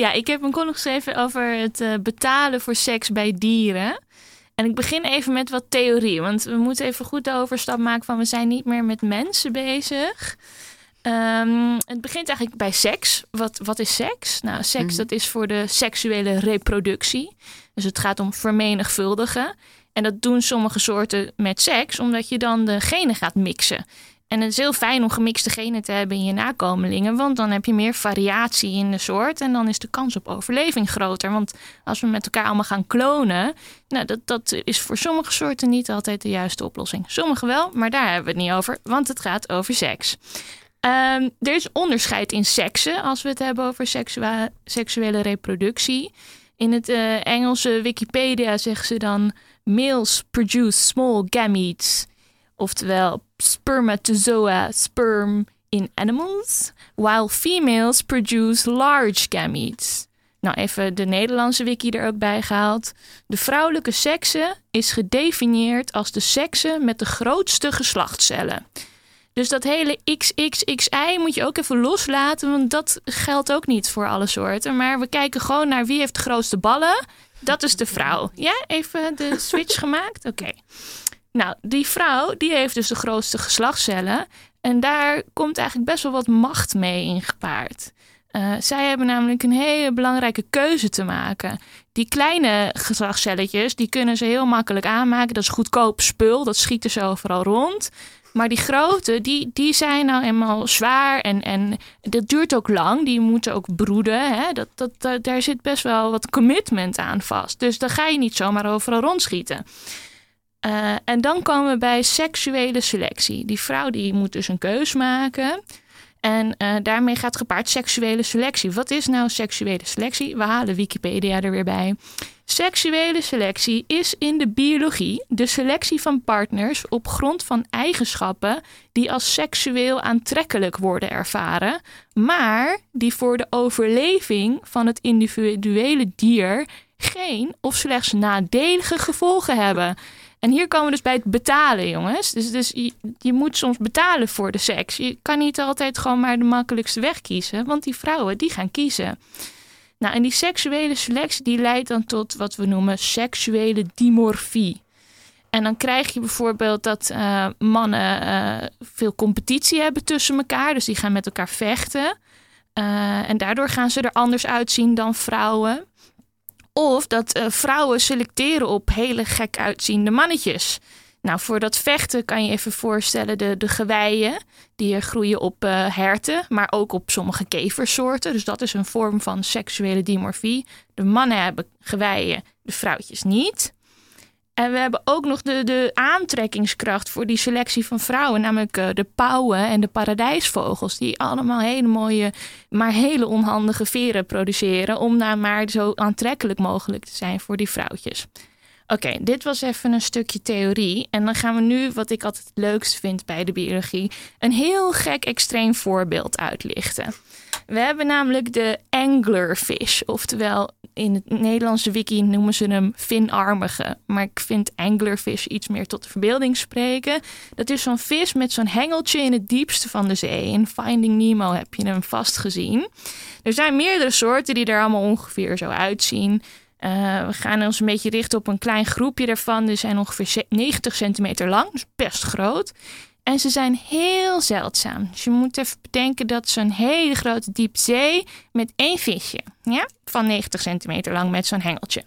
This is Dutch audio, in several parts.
Ja, ik heb een column geschreven over het uh, betalen voor seks bij dieren. En ik begin even met wat theorie, want we moeten even goed de overstap maken van we zijn niet meer met mensen bezig. Um, het begint eigenlijk bij seks. Wat, wat is seks? Nou, seks Mhm. dat is voor de seksuele reproductie. Dus het gaat om vermenigvuldigen. En dat doen sommige soorten met seks, omdat je dan de genen gaat mixen. En het is heel fijn om gemixte genen te hebben in je nakomelingen, want dan heb je meer variatie in de soort en dan is de kans op overleving groter. Want als we met elkaar allemaal gaan klonen, nou, dat, dat is voor sommige soorten niet altijd de juiste oplossing. Sommige wel, maar daar hebben we het niet over, want het gaat over seks. Ehm, er is onderscheid in seksen als we het hebben over seksuele reproductie. In het eh, Engelse Wikipedia zeggen ze dan: males produce small gametes, oftewel spermatozoa, sperm in animals, while females produce large gametes. Nou, even de Nederlandse wiki er ook bij gehaald. De vrouwelijke sekse is gedefinieerd als de sekse met de grootste geslachtscellen. Dus dat hele XXXI moet je ook even loslaten, want dat geldt ook niet voor alle soorten. Maar we kijken gewoon naar wie heeft de grootste ballen. Dat is de vrouw. Ja, even de switch gemaakt? Oké. Nou, die vrouw die heeft dus de grootste geslachtscellen. En daar komt eigenlijk best wel wat macht mee in gepaard. Uh, zij hebben namelijk een hele belangrijke keuze te maken. Die kleine geslachtscelletjes, die kunnen ze heel makkelijk aanmaken. Dat is goedkoop spul, dat schieten ze overal rond. Maar die grote, die, die zijn nou eenmaal zwaar en, en dat duurt ook lang. Die moeten ook broeden. Hè? Dat, dat, daar zit best wel wat commitment aan vast. Dus dan ga je niet zomaar overal rondschieten. Uh, en dan komen we bij seksuele selectie. Die vrouw die moet dus een keus maken. En uh, daarmee gaat gepaard seksuele selectie. Wat is nou seksuele selectie? We halen Wikipedia er weer bij. Seksuele selectie is in de biologie de selectie van partners op grond van eigenschappen die als seksueel aantrekkelijk worden ervaren, maar die voor de overleving van het individuele dier geen of slechts nadelige gevolgen hebben. En hier komen we dus bij het betalen, jongens. Dus, dus je, moet soms betalen voor de seks. Je kan niet altijd gewoon maar de makkelijkste weg kiezen, want die vrouwen die gaan kiezen. Nou, en die seksuele selectie die leidt dan tot wat we noemen seksuele dimorfie. En dan krijg je bijvoorbeeld dat uh, mannen uh, veel competitie hebben tussen elkaar. Dus die gaan met elkaar vechten. Uh, en daardoor gaan ze er anders uitzien dan vrouwen. Of dat uh, vrouwen selecteren op hele gek uitziende mannetjes. Nou, voor dat vechten kan je even voorstellen de, de geweien. Die groeien op uh, herten, maar ook op sommige keversoorten. Dus dat is een vorm van seksuele dimorfie. De mannen hebben geweien, de vrouwtjes niet. En we hebben ook nog de, de aantrekkingskracht voor die selectie van vrouwen. Namelijk uh, de pauwen en de paradijsvogels. Die allemaal hele mooie, maar hele onhandige veren produceren. Om nou maar zo aantrekkelijk mogelijk te zijn voor die vrouwtjes. Oké, dit was even een stukje theorie. En dan gaan we nu, wat ik altijd het leukst vind bij de biologie, een heel gek extreem voorbeeld uitlichten. We hebben namelijk de anglerfish, oftewel in het Nederlandse wiki noemen ze hem vinarmige. Maar ik vind anglerfish iets meer tot de verbeelding spreken. Dat is zo'n vis met zo'n hengeltje in het diepste van de zee. In Finding Nemo heb je hem vast gezien. Er zijn meerdere soorten die er allemaal ongeveer zo uitzien. Uh, we gaan ons een beetje richten op een klein groepje daarvan. Die zijn ongeveer 90 centimeter lang, dus best groot. En ze zijn heel zeldzaam. Dus je moet even bedenken dat zo'n hele grote diepzee met één visje, ja, van 90 centimeter lang met zo'n hengeltje.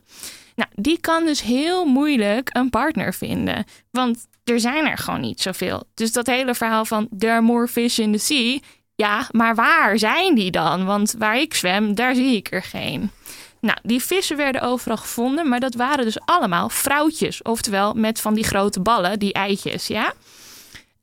Nou, die kan dus heel moeilijk een partner vinden, want er zijn er gewoon niet zoveel. Dus dat hele verhaal van there are more fish in the sea, ja, maar waar zijn die dan? Want waar ik zwem, daar zie ik er geen. Nou, die vissen werden overal gevonden, maar dat waren dus allemaal vrouwtjes. Oftewel met van die grote ballen, die eitjes, ja.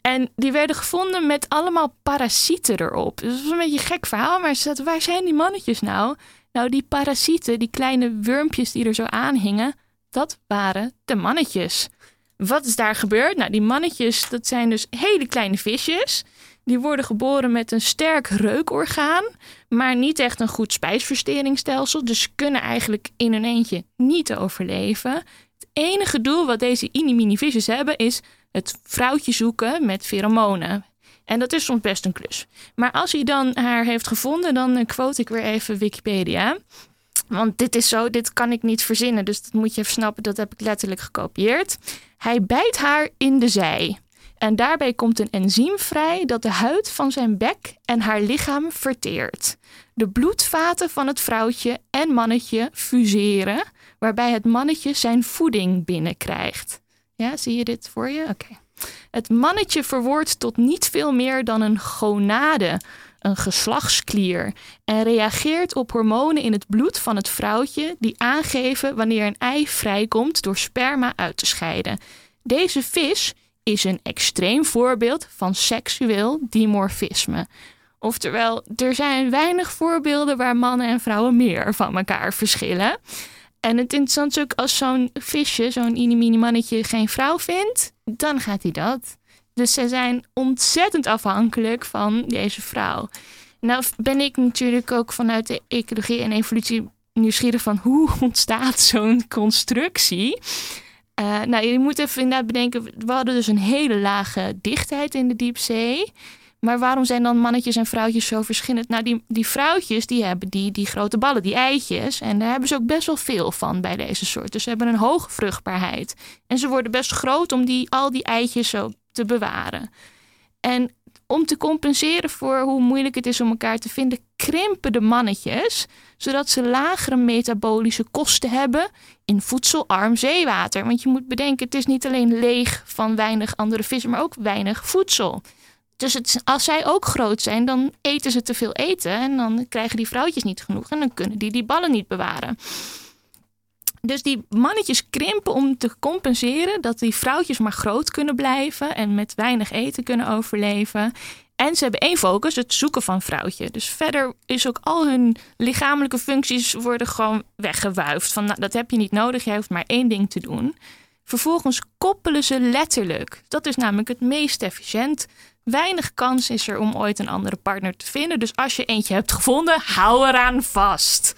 En die werden gevonden met allemaal parasieten erop. Dus dat was een beetje een gek verhaal, maar ze waar zijn die mannetjes nou? Nou, die parasieten, die kleine wurmpjes die er zo aan hingen, dat waren de mannetjes. Wat is daar gebeurd? Nou, die mannetjes, dat zijn dus hele kleine visjes. Die worden geboren met een sterk reukorgaan, maar niet echt een goed spijsverteringsstelsel. Dus kunnen eigenlijk in hun eentje niet overleven. Het enige doel wat deze mini visjes hebben is het vrouwtje zoeken met pheromonen. En dat is soms best een klus. Maar als hij dan haar heeft gevonden, dan eh, quote ik weer even Wikipedia. Want dit is zo, dit kan ik niet verzinnen. Dus dat moet je even snappen, dat heb ik letterlijk gekopieerd. Hij bijt haar in de zij. En daarbij komt een enzym vrij dat de huid van zijn bek en haar lichaam verteert. De bloedvaten van het vrouwtje en mannetje fuseren, waarbij het mannetje zijn voeding binnenkrijgt. Ja, zie je dit voor je? Oké. Het mannetje verwoordt tot niet veel meer dan een gonade, een geslachtsklier, en reageert op hormonen in het bloed van het vrouwtje die aangeven wanneer een ei vrijkomt door sperma uit te scheiden. Deze vis is een extreem voorbeeld van seksueel dimorfisme. Oftewel, er zijn weinig voorbeelden waar mannen en vrouwen meer van elkaar verschillen. En het interessant is ook als zo'n visje, zo'n inimini mannetje, geen vrouw vindt, dan gaat hij dat. Dus ze zijn ontzettend afhankelijk van deze vrouw. Nou ben ik natuurlijk ook vanuit de ecologie en evolutie nieuwsgierig van hoe ontstaat zo'n constructie. Uh, nou, je moet even inderdaad bedenken, we hadden dus een hele lage dichtheid in de diepzee. Maar waarom zijn dan mannetjes en vrouwtjes zo verschillend? Nou, die, die vrouwtjes die hebben die, die grote ballen, die eitjes. En daar hebben ze ook best wel veel van bij deze soort. Dus ze hebben een hoge vruchtbaarheid. En ze worden best groot om die, al die eitjes zo te bewaren. En om te compenseren voor hoe moeilijk het is om elkaar te vinden, krimpen de mannetjes, zodat ze lagere metabolische kosten hebben in voedselarm zeewater. Want je moet bedenken, het is niet alleen leeg van weinig andere vissen, maar ook weinig voedsel. Dus als zij ook groot zijn, dan eten ze te veel eten en dan krijgen die vrouwtjes niet genoeg en dan kunnen die die ballen niet bewaren. Dus die mannetjes krimpen om te compenseren dat die vrouwtjes maar groot kunnen blijven en met weinig eten kunnen overleven. En ze hebben één focus, het zoeken van vrouwtje. Dus verder is ook al hun lichamelijke functies worden gewoon weggewuifd. Van nou, dat heb je niet nodig, je hoeft maar één ding te doen. Vervolgens koppelen ze letterlijk. Dat is namelijk het meest efficiënt. Weinig kans is er om ooit een andere partner te vinden. Dus als je eentje hebt gevonden, hou eraan vast.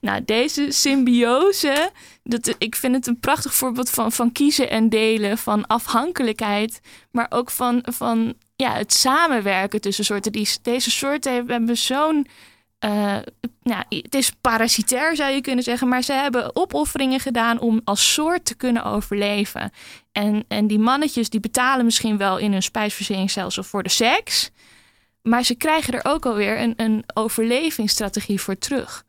Nou, deze symbiose, dat, ik vind het een prachtig voorbeeld van, van kiezen en delen, van afhankelijkheid, maar ook van, van ja, het samenwerken tussen soorten. Die, deze soorten hebben zo'n. Uh, nou, het is parasitair zou je kunnen zeggen, maar ze hebben opofferingen gedaan om als soort te kunnen overleven. En, en die mannetjes die betalen misschien wel in hun spijsverteringsstelsel voor de seks, maar ze krijgen er ook alweer een, een overlevingsstrategie voor terug.